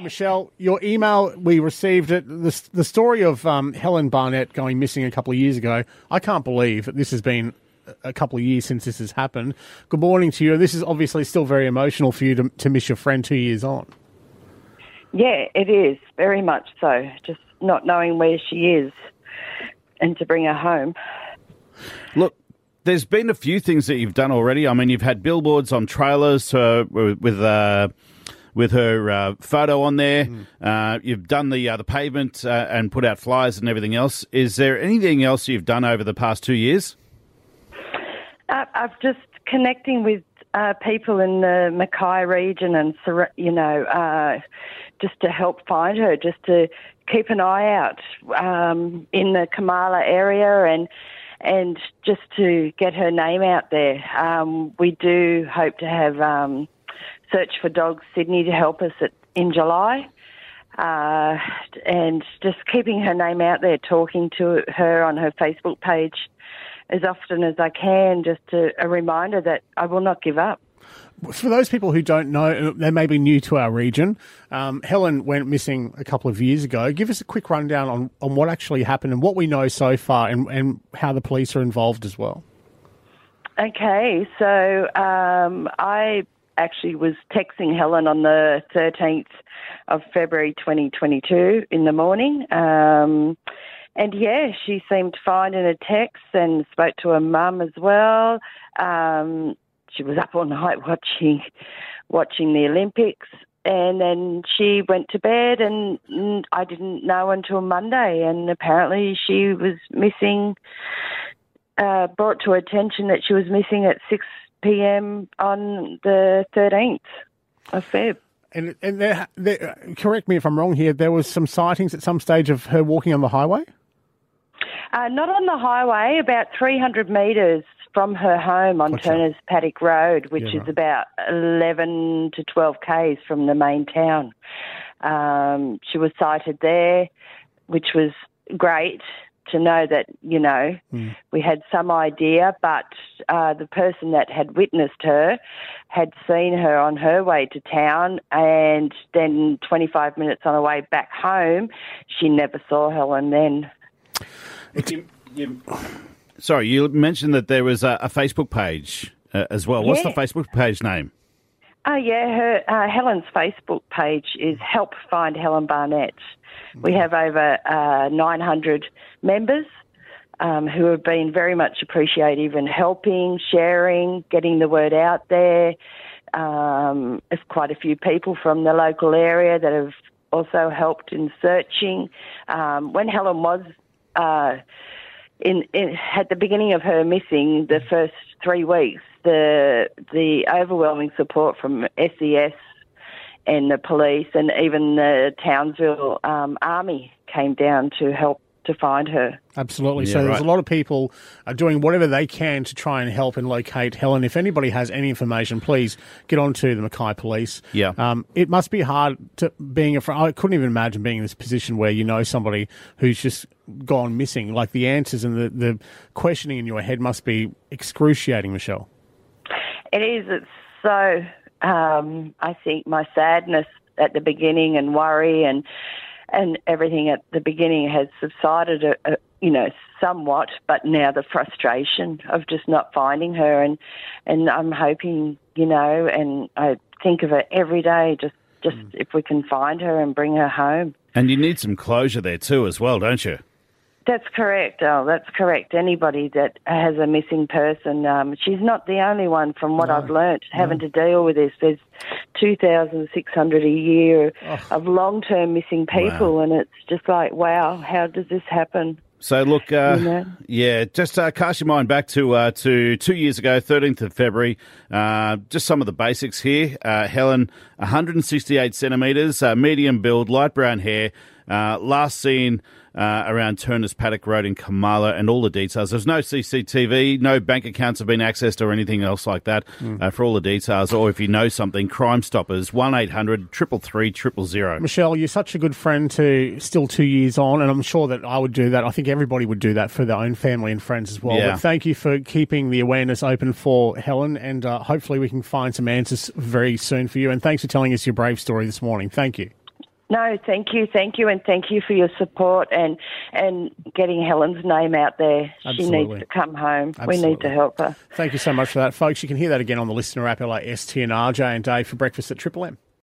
Michelle, your email, we received it. The, the story of um, Helen Barnett going missing a couple of years ago, I can't believe that this has been a couple of years since this has happened. Good morning to you. This is obviously still very emotional for you to, to miss your friend two years on. Yeah, it is, very much so. Just not knowing where she is and to bring her home. Look, there's been a few things that you've done already. I mean, you've had billboards on trailers uh, with. Uh, with her uh, photo on there. Mm. Uh, you've done the uh, the pavement uh, and put out flyers and everything else. Is there anything else you've done over the past two years? Uh, I've just connecting with uh, people in the Mackay region and you know just to help find her, just to keep an eye out um, in the Koumala area and and just to get her name out there. Um, we do hope to have um, Search for Dogs Sydney to help us at, in July. Uh, and just keeping her name out there, talking to her on her Facebook page as often as I can, just to, a reminder that I will not give up. For those people who don't know, they may be new to our region. Um, Helen went missing a couple of years ago. Give us a quick rundown on, on what actually happened and what we know so far, and, and how the police are involved as well. Okay, so um, I actually was texting Helen on the 13th of February 2022 in the morning. Um, and yeah, she seemed fine in a text and spoke to her mum as well. Um, she was up all night watching watching the Olympics, and then she went to bed, and, and I didn't know until Monday. And apparently, she was missing. Uh, brought to attention that she was missing at six p.m. on the 13th of Feb. And, and there, there, correct me if I'm wrong here. There was some sightings at some stage of her walking on the highway. Uh, not on the highway, about 300 metres from her home on. Turner's Paddock Road, which yeah, is right. about 11 to 12 k's from the main town. Um, she was sighted there, which was great to know that you know mm. we had some idea, but uh, the person that had witnessed her had seen her on her way to town, and then 25 minutes on her way back home, she never saw Helen. Then, you, you, sorry, you mentioned that there was a, a Facebook page uh, as well. What's yeah. the Facebook page name? Oh yeah, her uh, Helen's Facebook page is Help Find Helen Barnett. We have over uh, 900 members um, who have been very much appreciative in helping, sharing, getting the word out there. Um, there's quite a few people from the local area that have also helped in searching. Um, when Helen was uh, in, in, at the beginning of her missing, the first three weeks, the the overwhelming support from SES and the police and even the Townsville um, Army came down to help to find her. Absolutely. Yeah, so there's right. a lot of people are doing whatever they can to try and help and locate Helen. If anybody has any information, please get on to the Mackay Police. Yeah. Um, it must be hard to being a friend. I couldn't even imagine being in this position where you know somebody who's just gone missing. Like the answers and the, the questioning in your head must be excruciating, Michelle. It is. It's so um, I think my sadness at the beginning and worry and and everything at the beginning has subsided, a, uh, a, uh, you know, somewhat. But now the frustration of just not finding her, and and I'm hoping, you know, and I think of it every day. Just just mm. if we can find her and bring her home. And you need some closure there too, as well, don't you? That's correct. Oh, that's correct. Anybody that has a missing person, um, she's not the only one. From what no, I've learnt, no. having to deal with this, there's two thousand six hundred a year oh. of long-term missing people, wow. and it's just like, wow, how does this happen? So look, uh, you know? yeah, just uh, cast your mind back to uh, to two years ago, 13th of February. Uh, just some of the basics here. Uh, Helen, 168 centimetres, uh, medium build, light brown hair. last seen uh, around Turner's Paddock Road in Koumala and all the details. There's no CCTV, no bank accounts have been accessed or anything else like that. Mm. Uh, for all the details, or if you know something, Crime Stoppers, 1 800 333 000. Michelle, you're such a good friend to still two years on, and I'm sure that I would do that. I think everybody would do that for their own family and friends as well. Yeah. But thank you for keeping the awareness open for Helen, and uh, hopefully we can find some answers very soon for you. And thanks for telling us your brave story this morning. Thank you. No, thank you, thank you, and thank you for your support and and getting Helen's name out there. Absolutely. She needs to come home. Absolutely. We need to help her. Thank you so much for that, folks. You can hear that again on the listener app, like ST and RJ and Dave for breakfast at Triple M.